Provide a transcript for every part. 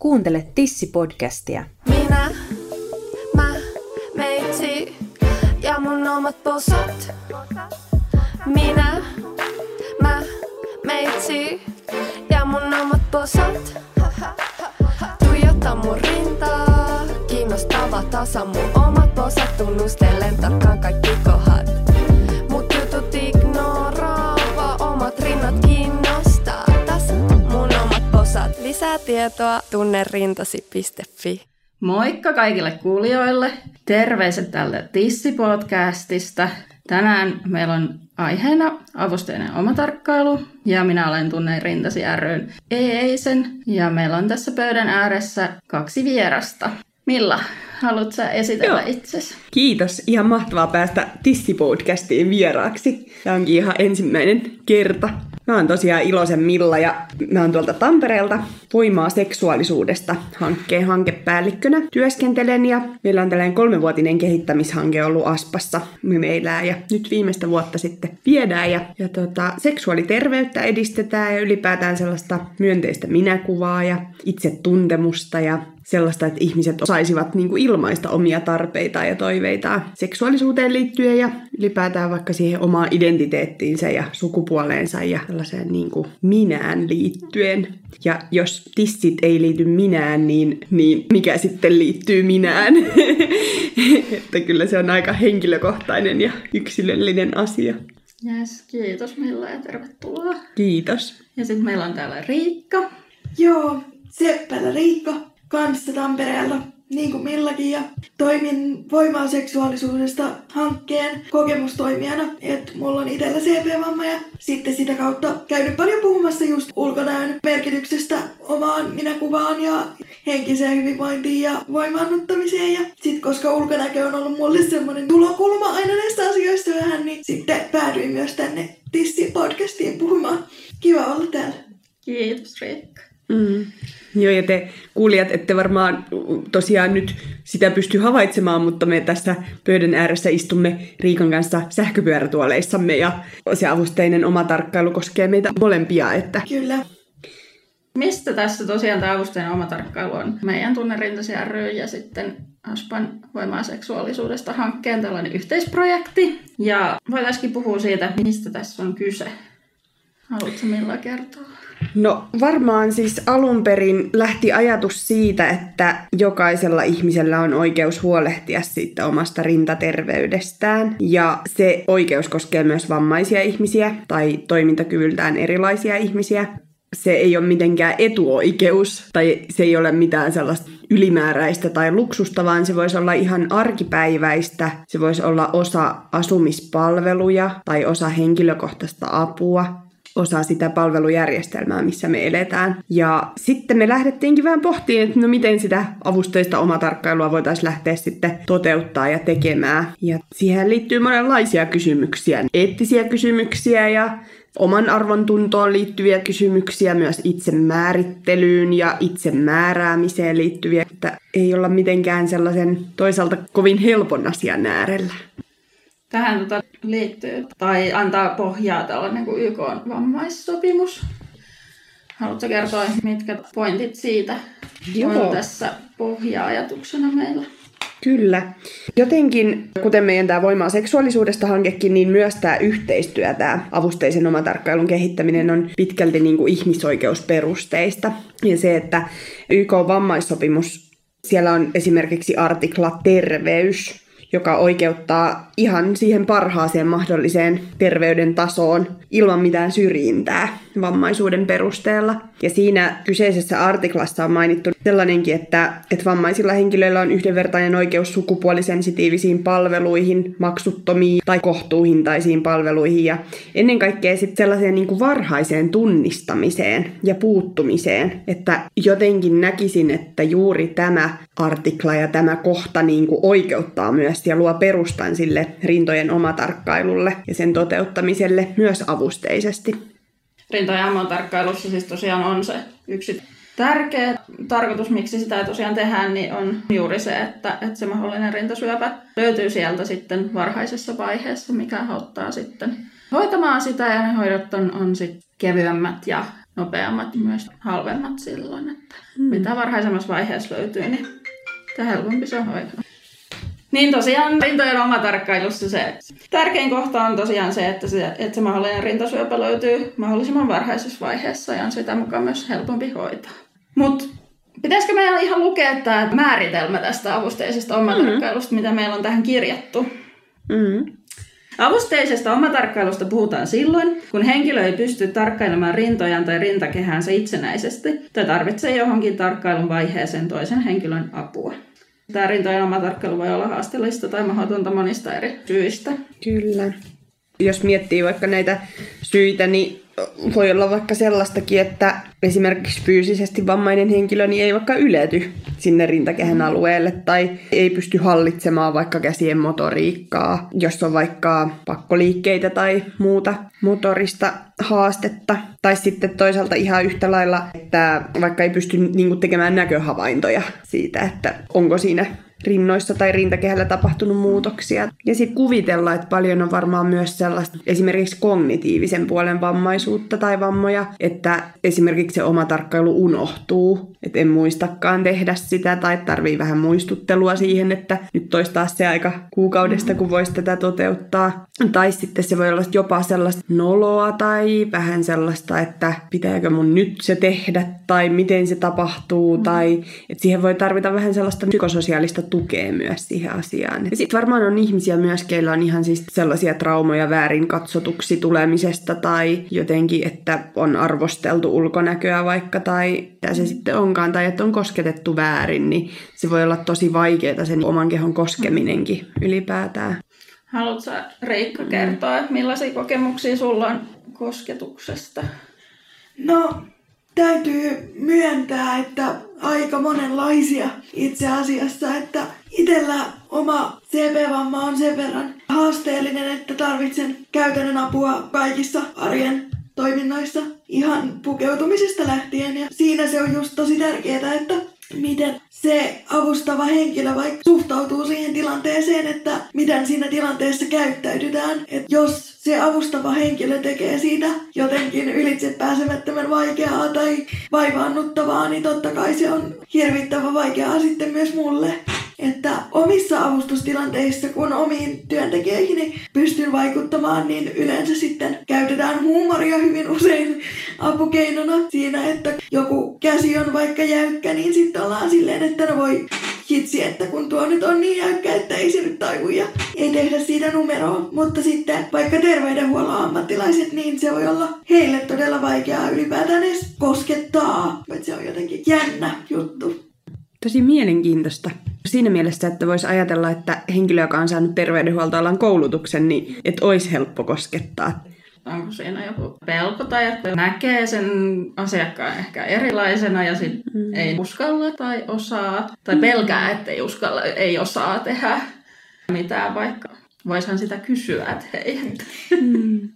Kuuntele Tissi-podcastia. Minä, mä, meitsi ja mun omat posat. Minä, mä, meitsi ja mun omat posat. Tuijota mun rintaa, kiinnostava tasa mun omat posat. Tunnustelen tarkkaan kaikki lisää tietoa tunnerintasi.fi. Moikka kaikille kuulijoille. Terveiset tälle Tissi-podcastista. Tänään meillä on aiheena avusteinen omatarkkailu ja minä olen Tunne Rintasi ryn Eeisen ja meillä on tässä pöydän ääressä kaksi vierasta. Milla, haluatko sä esitellä Joo. itsesi? Kiitos, ihan mahtavaa päästä Tissi-podcastiin vieraaksi. Tämä onkin ihan ensimmäinen kerta. Mä oon tosiaan Ilosen Milla ja mä oon tuolta Tampereelta Voimaa seksuaalisuudesta hankkeen hankepäällikkönä työskentelen ja meillä on tällainen kolmevuotinen kehittämishanke ollut Aspassa meillä ja nyt viimeistä vuotta sitten viedään ja, ja tota, seksuaaliterveyttä edistetään ja ylipäätään sellaista myönteistä minäkuvaa ja itsetuntemusta ja sellaista, että ihmiset osaisivat niin kuin ilmaista omia tarpeitaan ja toiveitaan seksuaalisuuteen liittyen ja ylipäätään vaikka siihen omaan identiteettiinsä ja sukupuoleensa ja sellaiseen niin kuin minään liittyen. Ja jos tissit ei liity minään, niin, niin mikä sitten liittyy minään? että kyllä se on aika henkilökohtainen ja yksilöllinen asia. Yes, kiitos Milla ja tervetuloa. Kiitos. Ja sitten meillä on täällä Riikka. Joo, Seppälä Riikka kanssa Tampereella, niin kuin Millakin, ja toimin voimaa seksuaalisuudesta hankkeen kokemustoimijana. Et mulla on itsellä CP-vamma ja sitten sitä kautta käynyt paljon puhumassa just ulkonäön merkityksestä omaan minäkuvaan ja henkiseen hyvinvointiin ja voimaannuttamiseen. Ja sitten koska ulkonäkö on ollut mulle semmoinen tulokulma aina näistä asioista vähän, niin sitten päädyin myös tänne Tissi-podcastiin puhumaan. Kiva olla täällä. Kiitos Riikka. Mm. Joo, ja te kuulijat ette varmaan tosiaan nyt sitä pysty havaitsemaan, mutta me tässä pöydän ääressä istumme Riikan kanssa sähköpyörätuoleissamme ja se avusteinen oma tarkkailu koskee meitä molempia, että Kyllä. Mistä tässä tosiaan tämä avusteinen oma tarkkailu on? Meidän Tunnerintasi ry ja sitten Aspan voimaa seksuaalisuudesta hankkeen tällainen yhteisprojekti. Ja voitaisiin puhua siitä, mistä tässä on kyse. Haluatko Milla kertoa? No varmaan siis alun perin lähti ajatus siitä, että jokaisella ihmisellä on oikeus huolehtia siitä omasta rintaterveydestään. Ja se oikeus koskee myös vammaisia ihmisiä tai toimintakyvyltään erilaisia ihmisiä. Se ei ole mitenkään etuoikeus tai se ei ole mitään sellaista ylimääräistä tai luksusta, vaan se voisi olla ihan arkipäiväistä. Se voisi olla osa asumispalveluja tai osa henkilökohtaista apua osa sitä palvelujärjestelmää, missä me eletään. Ja sitten me lähdettiinkin vähän pohtimaan, että no miten sitä avusteista omatarkkailua voitaisiin lähteä sitten toteuttaa ja tekemään. Ja siihen liittyy monenlaisia kysymyksiä. Eettisiä kysymyksiä ja oman arvon tuntoon liittyviä kysymyksiä, myös itsemäärittelyyn ja itsemääräämiseen liittyviä, että ei olla mitenkään sellaisen toisaalta kovin helpon asian äärellä. Tähän tota liittyy tai antaa pohjaa tällainen kuin YK on vammaissopimus. Haluatko kertoa, mitkä pointit siitä Joo. on tässä pohja-ajatuksena meillä? Kyllä. Jotenkin, kuten meidän tämä Voimaa seksuaalisuudesta hankekin, niin myös tämä yhteistyö, tämä avusteisen omatarkkailun kehittäminen on pitkälti niin kuin ihmisoikeusperusteista. Ja se, että YK vammaissopimus, siellä on esimerkiksi artikla terveys, joka oikeuttaa ihan siihen parhaaseen mahdolliseen terveyden tasoon ilman mitään syrjintää vammaisuuden perusteella. Ja siinä kyseisessä artiklassa on mainittu sellainenkin, että, että vammaisilla henkilöillä on yhdenvertainen oikeus sukupuolisensitiivisiin palveluihin, maksuttomiin tai kohtuuhintaisiin palveluihin ja ennen kaikkea sitten sellaiseen niin kuin varhaiseen tunnistamiseen ja puuttumiseen, että jotenkin näkisin, että juuri tämä artikla ja tämä kohta niin kuin oikeuttaa myös ja luo perustan sille rintojen omatarkkailulle ja sen toteuttamiselle myös avusteisesti. Rinta- ja tarkkailussa siis tosiaan on se yksi tärkeä tarkoitus, miksi sitä tosiaan tehdään, niin on juuri se, että, että se mahdollinen rintasyöpä löytyy sieltä sitten varhaisessa vaiheessa, mikä auttaa sitten hoitamaan sitä ja ne hoidot on, on sitten kevyemmät ja nopeammat myös halvemmat silloin. Että mm. Mitä varhaisemmassa vaiheessa löytyy, niin sitä helpompi se on hoitaa. Niin tosiaan rintojen omatarkkailussa se tärkein kohta on tosiaan se, että se, että se mahdollinen rintasyöpä löytyy mahdollisimman varhaisessa vaiheessa ja on sitä mukaan myös helpompi hoitaa. Mutta pitäisikö meidän ihan lukea tämä määritelmä tästä avusteisesta omatarkkailusta, mm-hmm. mitä meillä on tähän kirjattu? Mm-hmm. Avusteisesta omatarkkailusta puhutaan silloin, kun henkilö ei pysty tarkkailemaan rintojaan tai rintakehäänsä itsenäisesti tai tarvitsee johonkin tarkkailun vaiheeseen toisen henkilön apua. Tämä rintojen omatarkkailu voi olla haasteellista tai mahdotonta monista eri syistä. Kyllä. Jos miettii vaikka näitä syitä, niin voi olla vaikka sellaistakin, että esimerkiksi fyysisesti vammainen henkilö niin ei vaikka ylety sinne rintakehän alueelle tai ei pysty hallitsemaan vaikka käsien motoriikkaa, jos on vaikka pakkoliikkeitä tai muuta motorista haastetta. Tai sitten toisaalta ihan yhtä lailla, että vaikka ei pysty niin tekemään näköhavaintoja siitä, että onko siinä rinnoissa tai rintakehällä tapahtunut muutoksia. Ja sitten kuvitella, että paljon on varmaan myös sellaista esimerkiksi kognitiivisen puolen vammaisuutta tai vammoja, että esimerkiksi se oma tarkkailu unohtuu, että en muistakaan tehdä sitä tai tarvii vähän muistuttelua siihen, että nyt toistaa se aika kuukaudesta, kun voisi tätä toteuttaa. Tai sitten se voi olla jopa sellaista noloa tai vähän sellaista, että pitääkö mun nyt se tehdä tai miten se tapahtuu tai että siihen voi tarvita vähän sellaista psykososiaalista tukea myös siihen asiaan. Ja sitten varmaan on ihmisiä myös, keillä on ihan siis sellaisia traumoja väärin katsotuksi tulemisesta tai jotenkin, että on arvosteltu ulkonäköä vaikka tai mitä se sitten onkaan tai että on kosketettu väärin, niin se voi olla tosi vaikeaa sen oman kehon koskeminenkin ylipäätään. Haluatko Reikka kertoa, että millaisia kokemuksia sulla on kosketuksesta? No, täytyy myöntää, että aika monenlaisia itse asiassa, että itsellä oma CP-vamma on sen verran haasteellinen, että tarvitsen käytännön apua kaikissa arjen toiminnoissa ihan pukeutumisesta lähtien. Ja siinä se on just tosi tärkeää, että miten se avustava henkilö vaikka suhtautuu siihen tilanteeseen, että miten siinä tilanteessa käyttäydytään. Että jos se avustava henkilö tekee siitä jotenkin ylitse pääsemättömän vaikeaa tai vaivaannuttavaa, niin totta kai se on hirvittävän vaikeaa sitten myös mulle että omissa avustustilanteissa, kun omiin työntekijöihin pystyn vaikuttamaan, niin yleensä sitten käytetään huumoria hyvin usein apukeinona siinä, että joku käsi on vaikka jäykkä, niin sitten ollaan silleen, että no voi hitsi, että kun tuo nyt on niin jäykkä, että ei se nyt taivu ja ei tehdä siitä numeroa. Mutta sitten vaikka terveydenhuollon ammattilaiset, niin se voi olla heille todella vaikeaa ylipäätään edes koskettaa. Että se on jotenkin jännä juttu. Tosi mielenkiintoista. Siinä mielessä, että voisi ajatella, että henkilö, joka on saanut terveydenhuoltoalan koulutuksen, niin että olisi helppo koskettaa. Onko siinä joku pelko tai että näkee sen asiakkaan ehkä erilaisena ja sit mm. ei uskalla tai osaa tai mm. pelkää, että ei uskalla, ei osaa tehdä mitään vaikka. Voisihan sitä kysyä, että hei. Mm.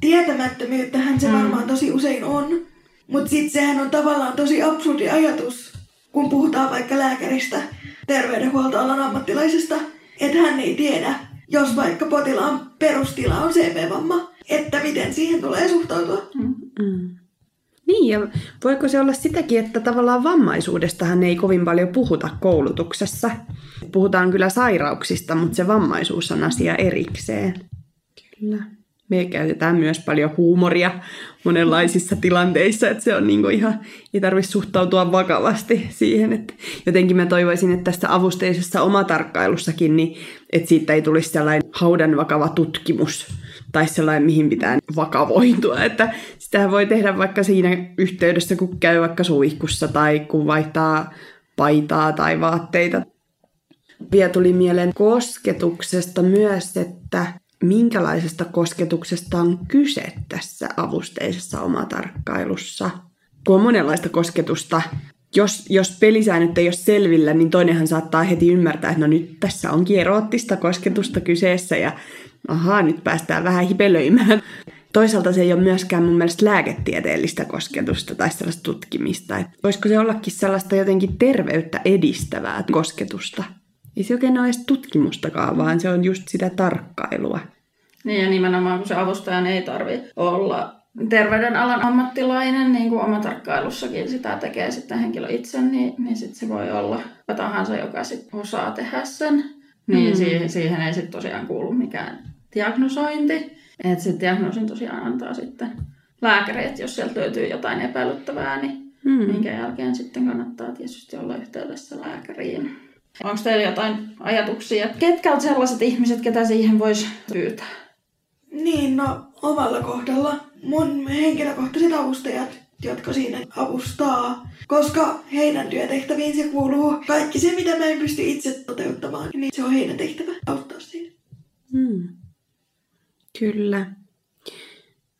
Tietämättömyyttähän se mm. varmaan tosi usein on, mutta sitten sehän on tavallaan tosi absurdi ajatus, kun puhutaan vaikka lääkäristä, terveydenhuoltoalan ammattilaisesta, että hän ei tiedä, jos vaikka potilaan perustila on CP-vamma, että miten siihen tulee suhtautua. Mm. Niin, ja voiko se olla sitäkin, että tavallaan vammaisuudestahan ei kovin paljon puhuta koulutuksessa. Puhutaan kyllä sairauksista, mutta se vammaisuus on asia erikseen. Kyllä me käytetään myös paljon huumoria monenlaisissa tilanteissa, että se on niin ihan, ei tarvitse suhtautua vakavasti siihen, että jotenkin mä toivoisin, että tässä avusteisessa omatarkkailussakin, niin että siitä ei tulisi sellainen haudan vakava tutkimus tai sellainen, mihin pitää vakavoitua, että sitähän voi tehdä vaikka siinä yhteydessä, kun käy vaikka suihkussa tai kun vaihtaa paitaa tai vaatteita. Vielä tuli mieleen kosketuksesta myös, että minkälaisesta kosketuksesta on kyse tässä avusteisessa omatarkkailussa. Kun on monenlaista kosketusta, jos, jos pelisäännöt ei ole selvillä, niin toinenhan saattaa heti ymmärtää, että no nyt tässä on eroottista kosketusta kyseessä ja ahaa, nyt päästään vähän hipelöimään. Toisaalta se ei ole myöskään mun mielestä lääketieteellistä kosketusta tai sellaista tutkimista. Että voisiko se ollakin sellaista jotenkin terveyttä edistävää kosketusta? Ei se oikein ole edes tutkimustakaan, vaan se on just sitä tarkkailua. Niin ja nimenomaan kun se avustajan ei tarvi olla terveydenalan ammattilainen, niin kuin omatarkkailussakin sitä tekee sitten henkilö itse, niin, niin sitten se voi olla kuka tahansa, joka sit osaa tehdä sen. Niin mm. siihen, siihen ei sitten tosiaan kuulu mikään diagnosointi. Että se diagnoosin tosiaan antaa sitten lääkäri, että jos sieltä löytyy jotain epäilyttävää, niin mm. minkä jälkeen sitten kannattaa tietysti olla yhteydessä lääkäriin. Onko teillä jotain ajatuksia, ketkä ovat sellaiset ihmiset, ketä siihen voisi pyytää? Niin, no omalla kohdalla mun henkilökohtaiset avustajat, jotka siinä avustaa, koska heidän työtehtäviin se kuuluu kaikki se, mitä mä en pysty itse toteuttamaan, niin se on heidän tehtävä auttaa siinä. Hmm. Kyllä.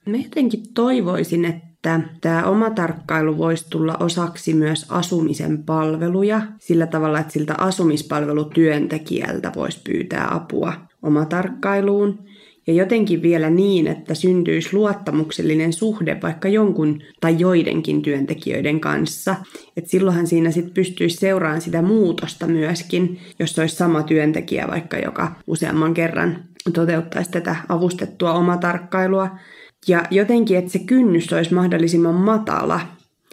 Mä jotenkin toivoisin, että tämä oma tarkkailu voisi tulla osaksi myös asumisen palveluja sillä tavalla, että siltä asumispalvelutyöntekijältä voisi pyytää apua oma tarkkailuun. Ja jotenkin vielä niin, että syntyisi luottamuksellinen suhde vaikka jonkun tai joidenkin työntekijöiden kanssa. Että silloinhan siinä sitten pystyisi seuraamaan sitä muutosta myöskin, jos olisi sama työntekijä vaikka, joka useamman kerran toteuttaisi tätä avustettua omatarkkailua. Ja jotenkin, että se kynnys olisi mahdollisimman matala.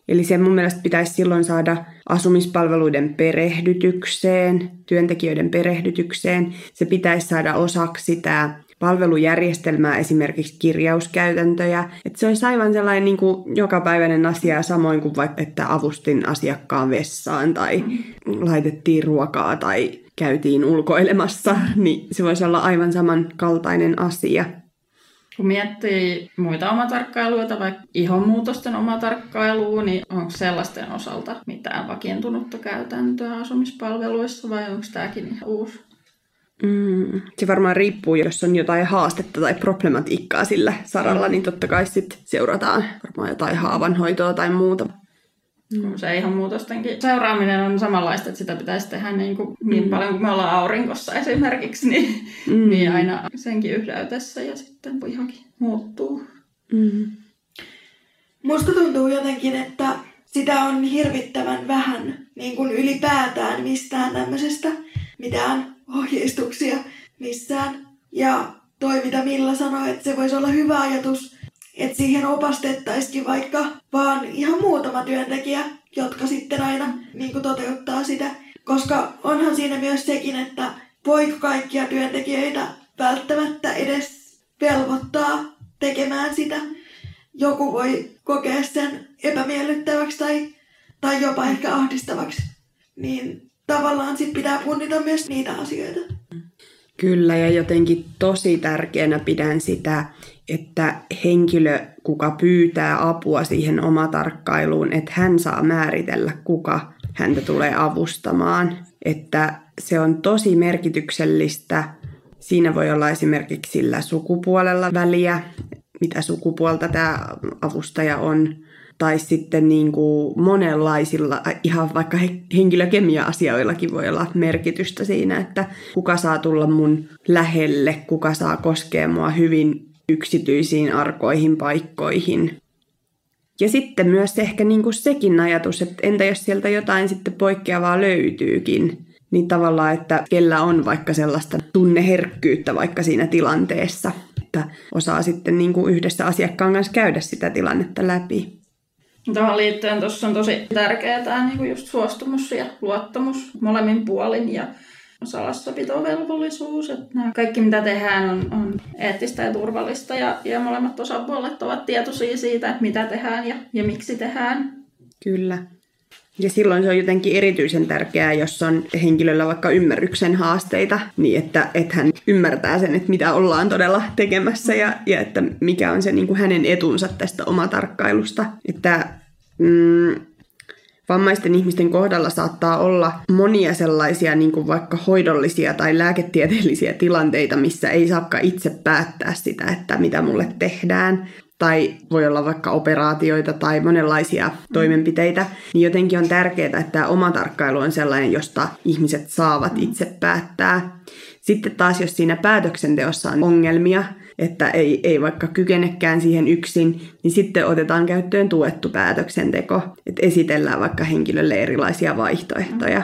Eli se mun mielestä pitäisi silloin saada asumispalveluiden perehdytykseen, työntekijöiden perehdytykseen. Se pitäisi saada osaksi sitä palvelujärjestelmää, esimerkiksi kirjauskäytäntöjä. Että se olisi aivan sellainen niin kuin jokapäiväinen asia, samoin kuin vaikka, että avustin asiakkaan vessaan tai laitettiin ruokaa tai käytiin ulkoilemassa, niin se voisi olla aivan samankaltainen asia. Kun miettii muita omatarkkailuita, vaikka ihonmuutosten omatarkkailuun, niin onko sellaisten osalta mitään vakiintunutta käytäntöä asumispalveluissa vai onko tämäkin ihan uusi? Mm, se varmaan riippuu, jos on jotain haastetta tai problematiikkaa sillä saralla, mm. niin totta kai sitten seurataan varmaan jotain haavanhoitoa tai muuta. Mm. Se ihan muutostenkin seuraaminen on samanlaista, että sitä pitäisi tehdä niin, kuin, niin mm. paljon kuin me ollaan aurinkossa esimerkiksi, niin, mm. niin aina senkin yhdäytessä ja sitten ihankin muuttuu. Mm. Musta tuntuu jotenkin, että sitä on hirvittävän vähän niin kuin ylipäätään mistään tämmöisestä mitään ohjeistuksia missään. Ja toi, mitä Milla sanoi, että se voisi olla hyvä ajatus, että siihen opastettaisikin vaikka vaan ihan muutama työntekijä, jotka sitten aina niin kuin toteuttaa sitä. Koska onhan siinä myös sekin, että voiko kaikkia työntekijöitä välttämättä edes velvoittaa tekemään sitä. Joku voi kokea sen epämiellyttäväksi tai, tai jopa ehkä ahdistavaksi. Niin tavallaan sit pitää punnita myös niitä asioita. Kyllä, ja jotenkin tosi tärkeänä pidän sitä, että henkilö, kuka pyytää apua siihen omatarkkailuun, että hän saa määritellä, kuka häntä tulee avustamaan. Että se on tosi merkityksellistä. Siinä voi olla esimerkiksi sillä sukupuolella väliä, mitä sukupuolta tämä avustaja on tai sitten niin kuin monenlaisilla, ihan vaikka henkilökemia-asioillakin voi olla merkitystä siinä, että kuka saa tulla mun lähelle, kuka saa koskea mua hyvin yksityisiin arkoihin paikkoihin. Ja sitten myös ehkä niin kuin sekin ajatus, että entä jos sieltä jotain sitten poikkeavaa löytyykin, niin tavallaan, että kellä on vaikka sellaista tunneherkkyyttä vaikka siinä tilanteessa, että osaa sitten niin kuin yhdessä asiakkaan kanssa käydä sitä tilannetta läpi. Tähän liittyen tuossa on tosi tärkeää tämä niin just suostumus ja luottamus molemmin puolin ja salassapitovelvollisuus. Että kaikki mitä tehdään on, on eettistä ja turvallista ja, ja molemmat osapuolet ovat tietoisia siitä, että mitä tehdään ja, ja miksi tehdään. Kyllä. Ja silloin se on jotenkin erityisen tärkeää, jos on henkilöllä vaikka ymmärryksen haasteita, niin että, että hän ymmärtää sen, että mitä ollaan todella tekemässä ja, ja että mikä on se niin kuin hänen etunsa tästä omatarkkailusta. Että mm, vammaisten ihmisten kohdalla saattaa olla monia sellaisia niin kuin vaikka hoidollisia tai lääketieteellisiä tilanteita, missä ei saakka itse päättää sitä, että mitä mulle tehdään tai voi olla vaikka operaatioita tai monenlaisia toimenpiteitä, niin jotenkin on tärkeää, että tämä oma tarkkailu on sellainen, josta ihmiset saavat itse päättää. Sitten taas, jos siinä päätöksenteossa on ongelmia, että ei, ei vaikka kykenekään siihen yksin, niin sitten otetaan käyttöön tuettu päätöksenteko, että esitellään vaikka henkilölle erilaisia vaihtoehtoja.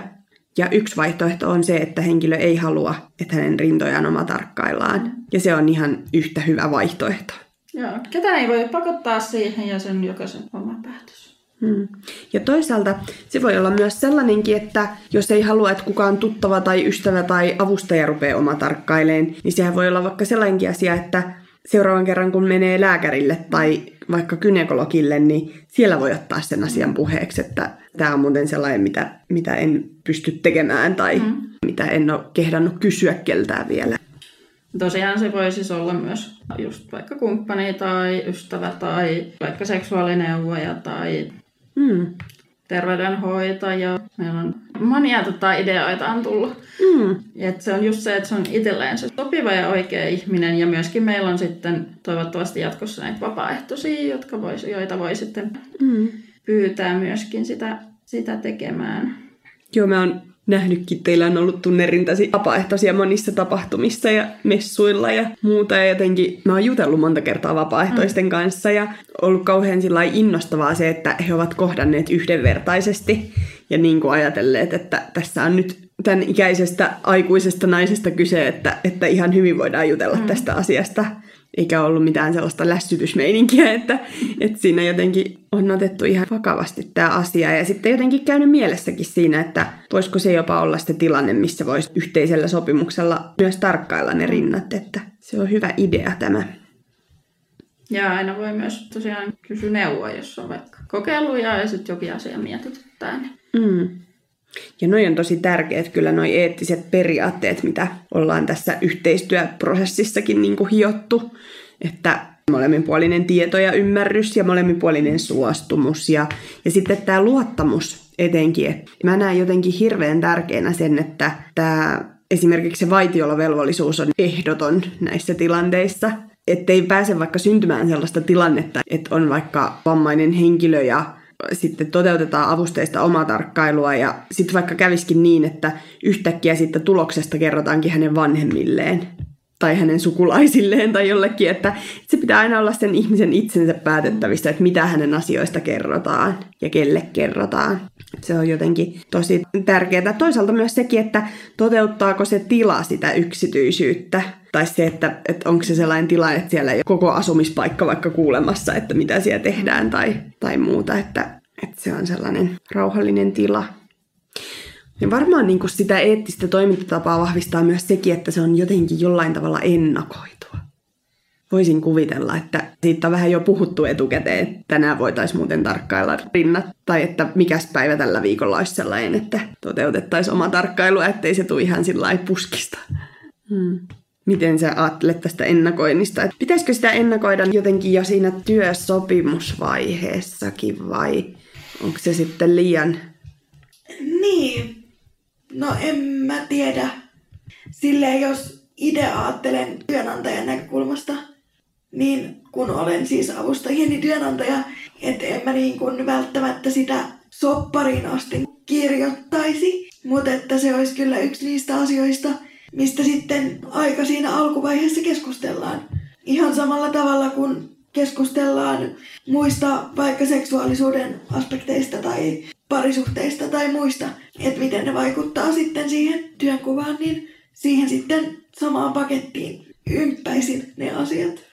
Ja yksi vaihtoehto on se, että henkilö ei halua, että hänen rintojaan oma tarkkaillaan. Ja se on ihan yhtä hyvä vaihtoehto. Joo, ketään ei voi pakottaa siihen ja sen jokaisen oma päätös. Hmm. Ja toisaalta se voi olla myös sellainenkin, että jos ei halua, että kukaan tuttava tai ystävä tai avustaja rupeaa oma tarkkaileen, niin sehän voi olla vaikka sellainenkin asia, että seuraavan kerran kun menee lääkärille tai vaikka kynekologille, niin siellä voi ottaa sen asian puheeksi, että tämä on muuten sellainen, mitä, mitä en pysty tekemään tai mm. mitä en ole kehdannut kysyä keltään vielä. Tosiaan se voi siis olla myös just vaikka kumppani tai ystävä tai vaikka seksuaalineuvoja tai mm. terveydenhoitaja. Meillä on monia tota, ideoita on tullut. Mm. Et se on just se, että se on itselleen se sopiva ja oikea ihminen. Ja myöskin meillä on sitten toivottavasti jatkossa näitä vapaaehtoisia, jotka vois, joita voi sitten mm. pyytää myöskin sitä, sitä tekemään. Joo, me on nähnytkin, teillä on ollut tunnerintasi vapaaehtoisia monissa tapahtumissa ja messuilla ja muuta. Ja jotenkin mä oon jutellut monta kertaa vapaaehtoisten mm. kanssa ja ollut kauhean innostavaa se, että he ovat kohdanneet yhdenvertaisesti ja niin kuin ajatelleet, että tässä on nyt tämän ikäisestä aikuisesta naisesta kyse, että, että ihan hyvin voidaan jutella mm. tästä asiasta eikä ollut mitään sellaista lässytysmeininkiä, että, että siinä jotenkin on otettu ihan vakavasti tämä asia. Ja sitten jotenkin käynyt mielessäkin siinä, että voisiko se jopa olla se tilanne, missä voisi yhteisellä sopimuksella myös tarkkailla ne rinnat, että se on hyvä idea tämä. Ja aina voi myös tosiaan kysyä neuvoa, jos on vaikka kokeiluja ja sitten jokin asia mietityttää. Niin... Mm. Ja noi on tosi tärkeät kyllä noi eettiset periaatteet, mitä ollaan tässä yhteistyöprosessissakin niin kuin hiottu, että molemminpuolinen tieto ja ymmärrys ja molemminpuolinen suostumus ja, ja sitten tämä luottamus etenkin. Mä näen jotenkin hirveän tärkeänä sen, että tämä esimerkiksi se vaitiolovelvollisuus on ehdoton näissä tilanteissa, ettei pääse vaikka syntymään sellaista tilannetta, että on vaikka vammainen henkilö ja sitten toteutetaan avusteista omaa tarkkailua ja sitten vaikka käviskin niin, että yhtäkkiä sitten tuloksesta kerrotaankin hänen vanhemmilleen tai hänen sukulaisilleen tai jollekin, että se pitää aina olla sen ihmisen itsensä päätettävissä, että mitä hänen asioista kerrotaan ja kelle kerrotaan. Se on jotenkin tosi tärkeää. Toisaalta myös sekin, että toteuttaako se tila sitä yksityisyyttä. Tai se, että, että onko se sellainen tila, että siellä ei ole koko asumispaikka vaikka kuulemassa, että mitä siellä tehdään tai, tai muuta. Että, että se on sellainen rauhallinen tila. Ja varmaan niin kuin sitä eettistä toimintatapaa vahvistaa myös sekin, että se on jotenkin jollain tavalla ennakoitua. Voisin kuvitella, että siitä on vähän jo puhuttu etukäteen, että tänään voitaisiin muuten tarkkailla rinnat, tai että mikäs päivä tällä viikolla olisi sellainen, että toteutettaisiin oma tarkkailu, ettei se tule ihan sillä puskista. Hmm. Miten sä ajattelet tästä ennakoinnista? Että pitäisikö sitä ennakoida jotenkin jo siinä työsopimusvaiheessakin vai onko se sitten liian... Niin, No en mä tiedä. Silleen jos itse ajattelen työnantajan näkökulmasta, niin kun olen siis avustajieni työnantaja, että en mä niin kuin välttämättä sitä soppariin asti kirjoittaisi, mutta että se olisi kyllä yksi niistä asioista, mistä sitten aika siinä alkuvaiheessa keskustellaan. Ihan samalla tavalla kuin keskustellaan muista vaikka seksuaalisuuden aspekteista tai parisuhteista tai muista, että miten ne vaikuttaa sitten siihen työnkuvaan, niin siihen sitten samaan pakettiin ympäisin ne asiat.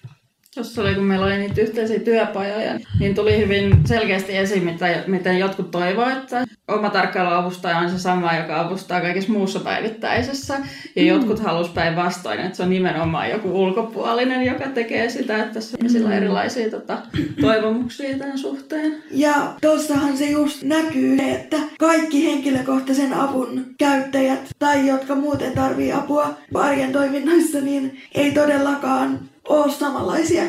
Tuossa oli, kun meillä oli niitä yhteisiä työpajoja, niin tuli hyvin selkeästi esiin, mitä, miten jotkut toivoivat, että oma tarkkailuavustaja on se sama, joka avustaa kaikessa muussa päivittäisessä. Ja mm. jotkut halus päinvastoin, että se on nimenomaan joku ulkopuolinen, joka tekee sitä, että tässä on mm. erilaisia tota, toivomuksia tämän suhteen. Ja tuossahan se just näkyy, että kaikki henkilökohtaisen avun käyttäjät tai jotka muuten tarvii apua arjen toiminnoissa, niin ei todellakaan ole samanlaisia.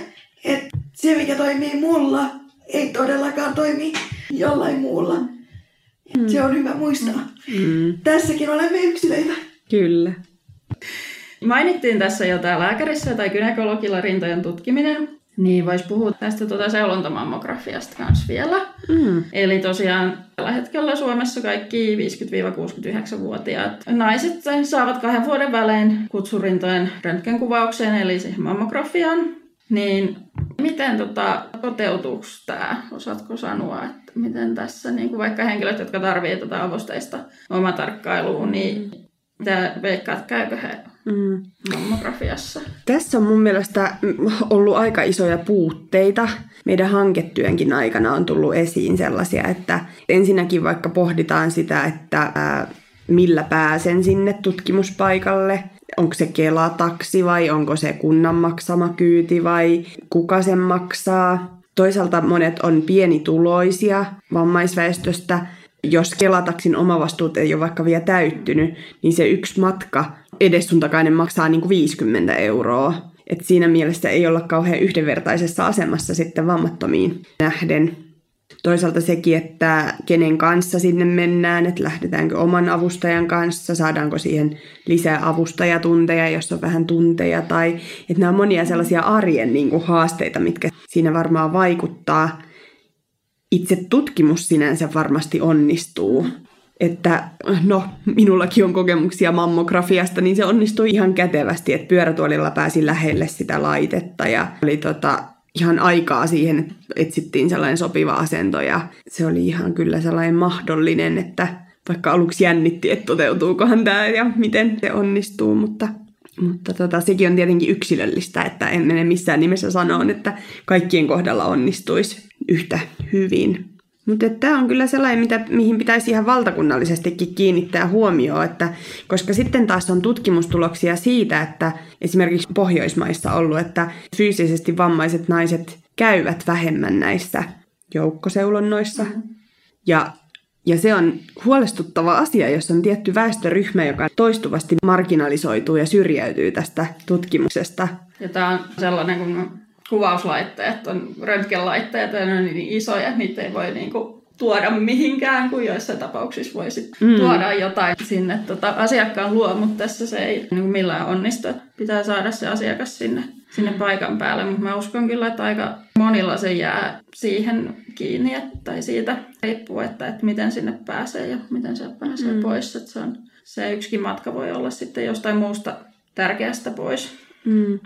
Et se, mikä toimii mulla, ei todellakaan toimi jollain muulla. Mm. Se on hyvä muistaa. Mm. Tässäkin olemme yksilöitä. Kyllä. Mainittiin tässä jo tämä lääkärissä tai gynekologilla rintojen tutkiminen. Niin, voisi puhua tästä tuota seulontamammografiasta kanssa vielä. Mm. Eli tosiaan tällä hetkellä Suomessa kaikki 50-69-vuotiaat naiset saavat kahden vuoden välein kutsurintojen röntgenkuvaukseen, eli siihen mammografiaan. Niin miten tota, toteutuuko tämä? Osaatko sanoa, että miten tässä, niin kuin vaikka henkilöt, jotka tarvitsevat tätä avusteista omatarkkailuun, niin mitä veikkaat, käykö he Mm. mammografiassa. Tässä on mun mielestä ollut aika isoja puutteita. Meidän hanketyönkin aikana on tullut esiin sellaisia, että ensinnäkin vaikka pohditaan sitä, että millä pääsen sinne tutkimuspaikalle, onko se Kela-taksi vai onko se kunnan maksama kyyti vai kuka sen maksaa. Toisaalta monet on pienituloisia vammaisväestöstä. Jos Kelataksin omavastuut ei ole vaikka vielä täyttynyt, niin se yksi matka edessuntakainen maksaa niin kuin 50 euroa. Et siinä mielessä ei olla kauhean yhdenvertaisessa asemassa sitten vammattomiin nähden. Toisaalta sekin, että kenen kanssa sinne mennään, että lähdetäänkö oman avustajan kanssa, saadaanko siihen lisää avustajatunteja, jos on vähän tunteja, tai että nämä on monia sellaisia arjen niin kuin, haasteita, mitkä siinä varmaan vaikuttaa. Itse tutkimus sinänsä varmasti onnistuu, että no, minullakin on kokemuksia mammografiasta, niin se onnistui ihan kätevästi, että pyörätuolilla pääsi lähelle sitä laitetta ja oli tota, ihan aikaa siihen, että etsittiin sellainen sopiva asento ja se oli ihan kyllä sellainen mahdollinen, että vaikka aluksi jännitti, että toteutuukohan tämä ja miten se onnistuu, mutta, mutta tota, sekin on tietenkin yksilöllistä, että en mene missään nimessä sanoon, että kaikkien kohdalla onnistuisi yhtä hyvin. Mutta tämä on kyllä sellainen, mitä, mihin pitäisi ihan valtakunnallisestikin kiinnittää huomioon, että koska sitten taas on tutkimustuloksia siitä, että esimerkiksi Pohjoismaissa ollut, että fyysisesti vammaiset naiset käyvät vähemmän näissä joukkoseulonnoissa. Mm-hmm. Ja, ja se on huolestuttava asia, jos on tietty väestöryhmä, joka toistuvasti marginalisoituu ja syrjäytyy tästä tutkimuksesta. Ja tämä on sellainen, kun kuvauslaitteet on röntgenlaitteet ja ne on niin isoja, niitä ei voi niinku tuoda mihinkään, kun joissain tapauksissa voisi mm. tuoda jotain sinne tota, asiakkaan luo, mutta tässä se ei niin millään onnistu. Pitää saada se asiakas sinne, sinne paikan päälle, mutta mä uskon kyllä, että aika monilla se jää siihen kiinni, että, tai siitä riippuu, että, että miten sinne pääsee ja miten se pääsee mm. pois. Että se, on, se yksikin matka voi olla sitten jostain muusta tärkeästä pois. Mm.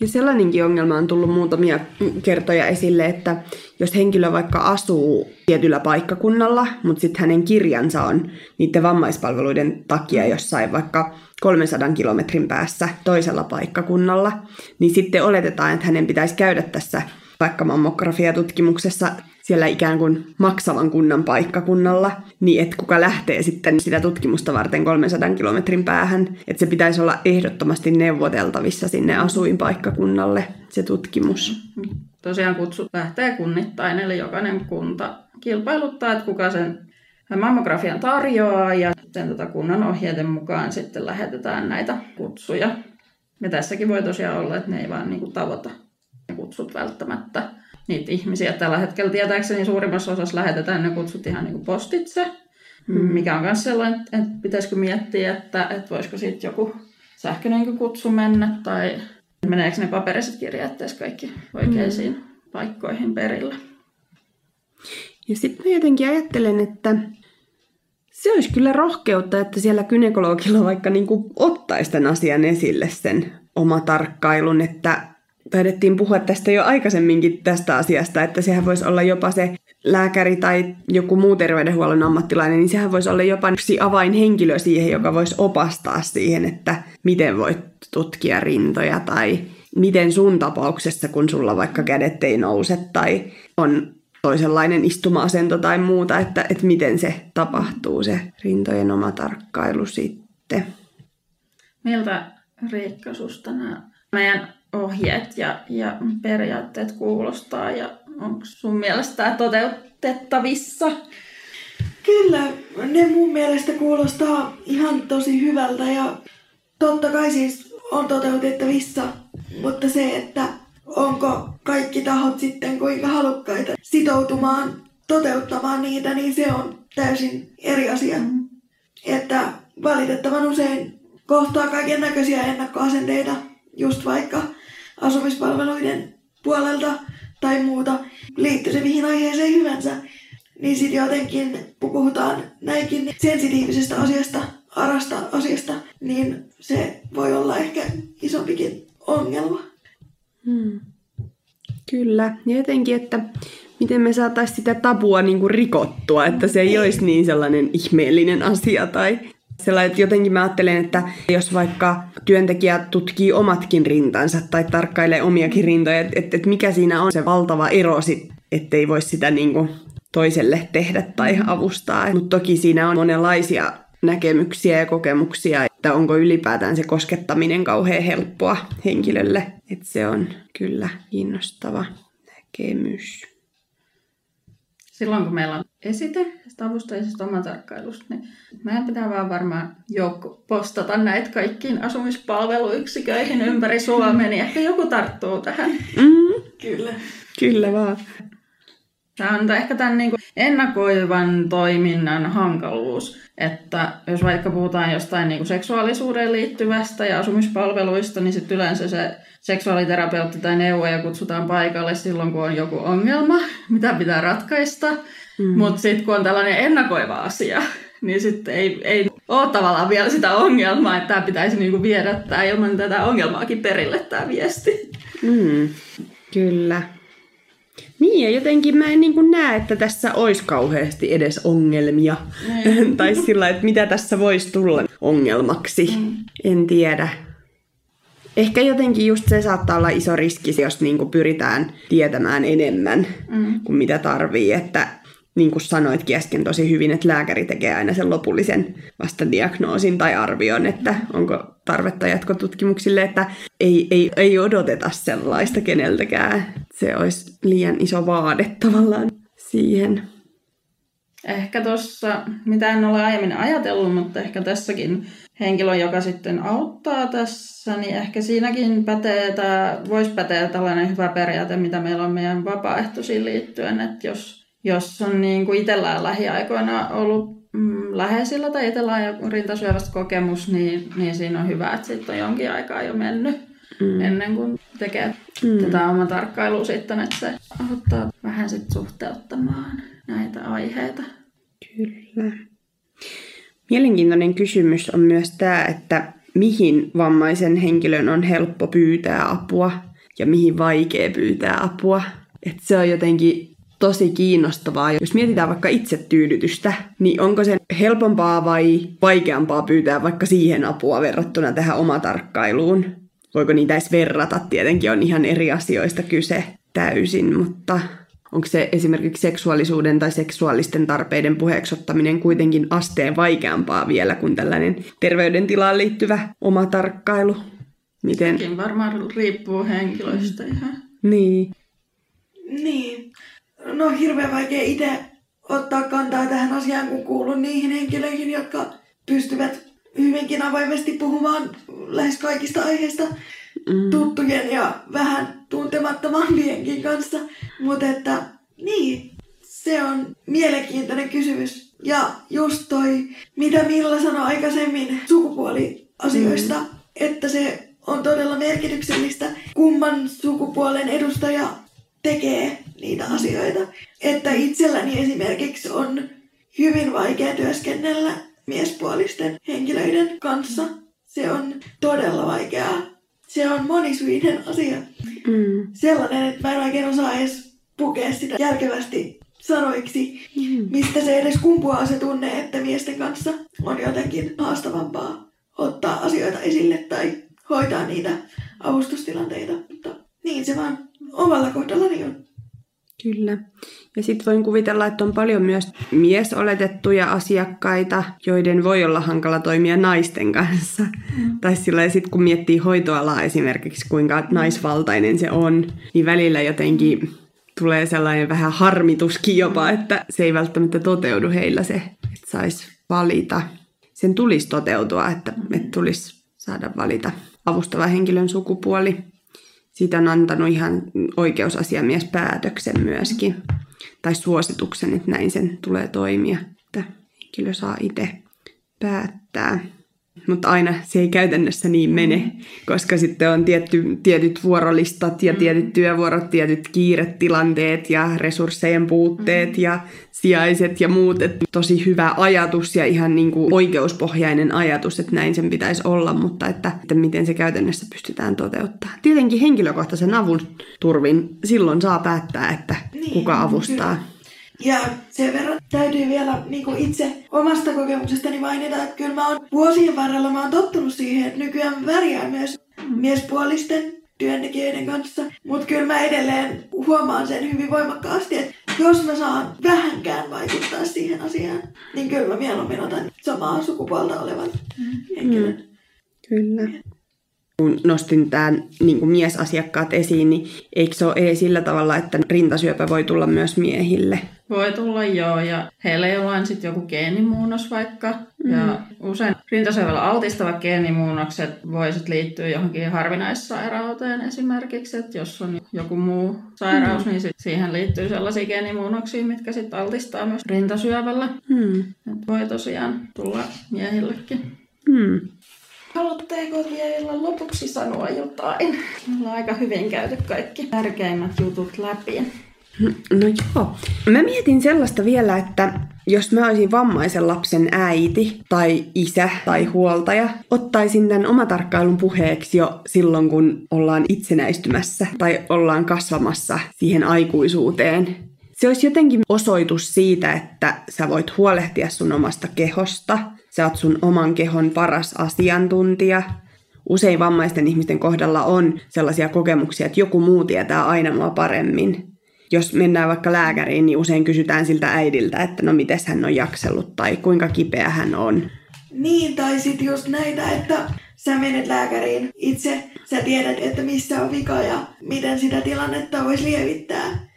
Ja sellainenkin ongelma on tullut muutamia kertoja esille, että jos henkilö vaikka asuu tietyllä paikkakunnalla, mutta sitten hänen kirjansa on niiden vammaispalveluiden takia jossain vaikka 300 kilometrin päässä toisella paikkakunnalla, niin sitten oletetaan, että hänen pitäisi käydä tässä vaikka mammografiatutkimuksessa siellä ikään kuin maksavan kunnan paikkakunnalla, niin että kuka lähtee sitten sitä tutkimusta varten 300 kilometrin päähän, että se pitäisi olla ehdottomasti neuvoteltavissa sinne asuinpaikkakunnalle se tutkimus. Tosiaan kutsut lähtee kunnittain, eli jokainen kunta kilpailuttaa, että kuka sen mammografian tarjoaa ja sitten tota kunnan ohjeiden mukaan sitten lähetetään näitä kutsuja. Ja tässäkin voi tosiaan olla, että ne ei vaan niin tavoita ne kutsut välttämättä niitä ihmisiä. Tällä hetkellä tietääkseni suurimmassa osassa lähetetään ne kutsut ihan niin kuin postitse, mm. mikä on myös sellainen, että pitäisikö miettiä, että, että voisiko sitten joku sähköinen kutsu mennä tai meneekö ne paperiset kirjeet kaikki oikeisiin mm. paikkoihin perille. Ja sitten mä jotenkin ajattelen, että se olisi kyllä rohkeutta, että siellä kynekologilla vaikka niin kuin ottaisi tämän asian esille sen oma tarkkailun, että taidettiin puhua tästä jo aikaisemminkin tästä asiasta, että sehän voisi olla jopa se lääkäri tai joku muu terveydenhuollon ammattilainen, niin sehän voisi olla jopa yksi avainhenkilö siihen, joka voisi opastaa siihen, että miten voit tutkia rintoja tai miten sun tapauksessa, kun sulla vaikka kädet ei nouse tai on toisenlainen istuma-asento tai muuta, että, että miten se tapahtuu, se rintojen oma tarkkailu sitten. Miltä Riikka susta nämä meidän ohjeet ja, ja periaatteet kuulostaa ja onko sun mielestä tämä toteutettavissa? Kyllä, ne mun mielestä kuulostaa ihan tosi hyvältä ja totta kai siis on toteutettavissa, mutta se, että onko kaikki tahot sitten kuinka halukkaita sitoutumaan toteuttamaan niitä, niin se on täysin eri asia. Mm. Että valitettavan usein kohtaa kaiken näköisiä ennakkoasenteita, just vaikka asumispalveluiden puolelta tai muuta, liittyy se mihin aiheeseen hyvänsä, niin sitten jotenkin, kun puhutaan näinkin sensitiivisestä asiasta, arasta asiasta, niin se voi olla ehkä isompikin ongelma. Hmm. Kyllä, ja jotenkin, että miten me saataisiin sitä tabua niin kuin rikottua, että se ei niin. olisi niin sellainen ihmeellinen asia tai Sellainen, että jotenkin mä ajattelen, että jos vaikka työntekijä tutkii omatkin rintansa tai tarkkailee omiakin rintoja, että, että, että mikä siinä on se valtava ero, sit, ettei voi sitä niin kuin toiselle tehdä tai avustaa. Mutta toki siinä on monenlaisia näkemyksiä ja kokemuksia, että onko ylipäätään se koskettaminen kauhean helppoa henkilölle. Että se on kyllä kiinnostava näkemys. Silloin kun meillä on esite tästä avustajista omatarkkailusta, niin meidän pitää vaan varmaan joukko postata näitä kaikkiin asumispalveluyksiköihin ympäri Suomea, niin ehkä joku tarttuu tähän. Mm, Kyllä. kyllä vaan. Tämä on ehkä tämän niin kuin ennakoivan toiminnan hankaluus, että jos vaikka puhutaan jostain niin kuin seksuaalisuuteen liittyvästä ja asumispalveluista, niin sitten yleensä se seksuaaliterapeutti tai neuvoja kutsutaan paikalle silloin, kun on joku ongelma, mitä pitää ratkaista. Mm. Mutta sitten kun on tällainen ennakoiva asia, niin sitten ei, ei ole tavallaan vielä sitä ongelmaa, että tämä pitäisi niinku viedä tämä ilman tätä ongelmaakin perille tämä viesti. Mm, kyllä. Niin, ja jotenkin mä en niin kuin näe, että tässä olisi kauheasti edes ongelmia. tai sillä että mitä tässä voisi tulla ongelmaksi. Mm. En tiedä. Ehkä jotenkin just se saattaa olla iso riski, jos niin kuin pyritään tietämään enemmän mm. kuin mitä tarvii. Että niin kuin sanoitkin äsken tosi hyvin, että lääkäri tekee aina sen lopullisen vasta diagnoosin tai arvion, että onko tarvetta jatkotutkimuksille, että ei, ei, ei odoteta sellaista keneltäkään. Se olisi liian iso vaade tavallaan siihen. Ehkä tuossa, mitä en ole aiemmin ajatellut, mutta ehkä tässäkin henkilö, joka sitten auttaa tässä, niin ehkä siinäkin pätee, tämä, voisi päteä tällainen hyvä periaate, mitä meillä on meidän vapaaehtoisiin liittyen, että jos, jos on niin kuin itsellään lähiaikoina ollut mm, läheisillä tai itsellään joku rintasyövästä kokemus, niin, niin siinä on hyvä, että siitä on jonkin aikaa jo mennyt mm. ennen kuin tekee mm. tätä oma tarkkailua sitten, että se auttaa vähän sitten suhteuttamaan näitä aiheita. Kyllä. Mielenkiintoinen kysymys on myös tämä, että mihin vammaisen henkilön on helppo pyytää apua ja mihin vaikea pyytää apua. Et se on jotenkin tosi kiinnostavaa. Jos mietitään vaikka itsetyydytystä, niin onko se helpompaa vai vaikeampaa pyytää vaikka siihen apua verrattuna tähän omatarkkailuun? Voiko niitä edes verrata? Tietenkin on ihan eri asioista kyse täysin, mutta onko se esimerkiksi seksuaalisuuden tai seksuaalisten tarpeiden puheeksottaminen kuitenkin asteen vaikeampaa vielä kuin tällainen terveydentilaan liittyvä oma tarkkailu? Miten? Sekin varmaan riippuu henkilöistä ihan. Niin. Niin. No hirveän vaikea itse ottaa kantaa tähän asiaan, kun kuulun niihin henkilöihin, jotka pystyvät hyvinkin avoimesti puhumaan lähes kaikista aiheista mm. tuttujen ja vähän tuntemattomampienkin kanssa. Mutta että niin, se on mielenkiintoinen kysymys. Ja just toi, mitä Milla sanoi aikaisemmin sukupuoliasioista, mm. että se on todella merkityksellistä, kumman sukupuolen edustaja tekee niitä asioita. Että itselläni esimerkiksi on hyvin vaikea työskennellä miespuolisten henkilöiden kanssa. Se on todella vaikeaa. Se on monisyinen asia. Mm. Sellainen, että mä en oikein osaa edes pukea sitä järkevästi sanoiksi, Mm. mistä se edes kumpuaa se tunne, että miesten kanssa on jotenkin haastavampaa ottaa asioita esille tai hoitaa niitä avustustilanteita. Mutta niin se vaan omalla kohdallani on. Kyllä. Ja sitten voin kuvitella, että on paljon myös miesoletettuja asiakkaita, joiden voi olla hankala toimia naisten kanssa. Mm. Tai sillä sitten kun miettii hoitoalaa esimerkiksi, kuinka naisvaltainen se on, niin välillä jotenkin tulee sellainen vähän harmituskin jopa, että se ei välttämättä toteudu heillä se, että saisi valita. Sen tulisi toteutua, että, että tulisi saada valita avustava henkilön sukupuoli. Siitä on antanut ihan oikeusasiamies päätöksen myöskin, tai suosituksen, että näin sen tulee toimia, että henkilö saa itse päättää. Mutta aina se ei käytännössä niin mene, koska sitten on tietty, tietyt vuorolistat ja tietyt työvuorot, tietyt kiiretilanteet ja resurssejen puutteet ja sijaiset ja muut. Et tosi hyvä ajatus ja ihan niin kuin oikeuspohjainen ajatus, että näin sen pitäisi olla, mutta että, että miten se käytännössä pystytään toteuttamaan. Tietenkin henkilökohtaisen avun turvin silloin saa päättää, että Niin, kuka avustaa. Ja sen verran täytyy vielä niin kuin itse omasta kokemuksestani mainita, että kyllä mä oon vuosien varrella mä oon tottunut siihen, että nykyään värjään myös miespuolisten työntekijöiden kanssa. Mutta kyllä mä edelleen huomaan sen hyvin voimakkaasti, että jos mä saan vähänkään vaikuttaa siihen asiaan, niin kyllä mä mieluummin otan samaa sukupuolta olevan henkilön. Kyllä. Kun nostin tämän niin miesasiakkaat esiin, niin eikö se ole sillä tavalla, että rintasyöpä voi tulla myös miehille? Voi tulla joo, ja heillä ei ole sitten joku geenimuunnos vaikka. Mm. Ja usein rintasyövällä altistavat geenimuunnokset voisit liittyä johonkin harvinaissairauteen esimerkiksi, että jos on joku muu sairaus, mm. niin sit siihen liittyy sellaisia geenimuunnoksia, mitkä sitten altistaa myös rintasyövällä. Mm. Et voi tosiaan tulla miehillekin. Mm. Haluatteko vielä lopuksi sanoa jotain? Me ollaan aika hyvin käyty kaikki tärkeimmät jutut läpi. No joo. Mä mietin sellaista vielä, että jos mä olisin vammaisen lapsen äiti tai isä tai huoltaja, ottaisin tämän omatarkkailun puheeksi jo silloin, kun ollaan itsenäistymässä tai ollaan kasvamassa siihen aikuisuuteen. Se olisi jotenkin osoitus siitä, että sä voit huolehtia sun omasta kehosta, sä oot sun oman kehon paras asiantuntija. Usein vammaisten ihmisten kohdalla on sellaisia kokemuksia, että joku muu tietää aina mua paremmin jos mennään vaikka lääkäriin, niin usein kysytään siltä äidiltä, että no miten hän on jaksellut tai kuinka kipeä hän on. Niin, tai sitten just näitä, että sä menet lääkäriin itse, sä tiedät, että missä on vika ja miten sitä tilannetta voisi lievittää.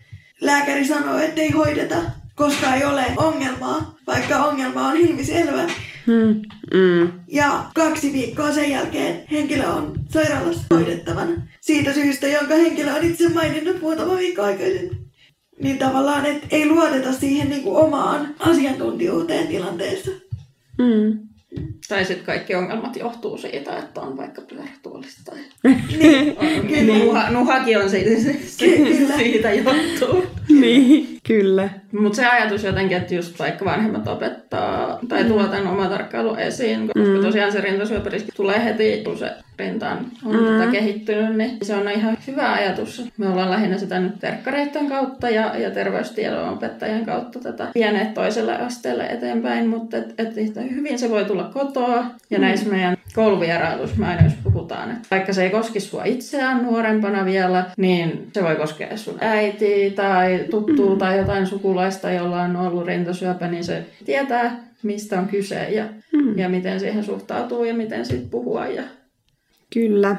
Lääkäri sanoo, että ei hoideta, koska ei ole ongelmaa, vaikka ongelma on ilmiselvä. Hmm. Mm. Ja kaksi viikkoa sen jälkeen henkilö on sairaalassa hoidettavana. Siitä syystä, jonka henkilö on itse maininnut muutama viikko aikaisemmin. Niin tavallaan, että ei luoteta siihen niin kuin omaan asiantuntijuuteen tilanteessa. Mm. Tai sitten kaikki ongelmat johtuu siitä, että on vaikka pyörätuolista. niin, niin. Nuha, nuhakin on siitä, siitä, siitä johtuu. Niin, kyllä. Mutta se ajatus jotenkin, että just vaikka vanhemmat opettaa tai tuo tämän oma tarkkailu esiin, koska mm. tosiaan se rintasyöpäriski tulee heti, kun se rintaan on mm. tätä kehittynyt, niin se on ihan hyvä ajatus. Me ollaan lähinnä sitä nyt terkkareiden kautta ja, ja terveystiedon opettajien kautta tätä pieneet toiselle asteelle eteenpäin, mutta et, et, et, hyvin se voi tulla kotoa ja mm. näissä meidän kouluvierailuissa aina jos puhutaan, että vaikka se ei koski sua itseään nuorempana vielä, niin se voi koskea sun äiti tai tuttua mm. tai jotain sukulaista, jolla on ollut rintasyöpä, niin se tietää, mistä on kyse ja, mm. ja miten siihen suhtautuu ja miten siitä puhua ja Kyllä.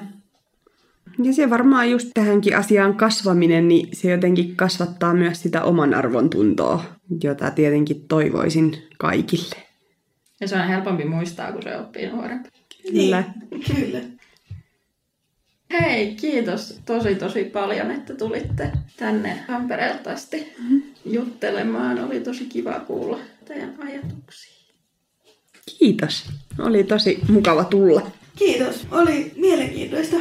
Ja se varmaan just tähänkin asiaan kasvaminen, niin se jotenkin kasvattaa myös sitä oman arvon tuntoa, jota tietenkin toivoisin kaikille. Ja se on helpompi muistaa, kun se oppii nuorempi. Kyllä. Niin, kyllä. Hei, kiitos tosi tosi paljon, että tulitte tänne Tampereelta asti mm-hmm. juttelemaan. Oli tosi kiva kuulla teidän ajatuksia. Kiitos. Oli tosi mukava tulla. Kiitos, oli mielenkiintoista.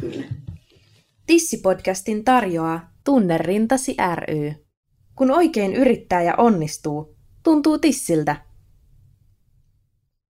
Kyllä. Tissipodcastin tarjoaa Tunne rintasi ry. Kun oikein yrittää ja onnistuu, tuntuu tissiltä –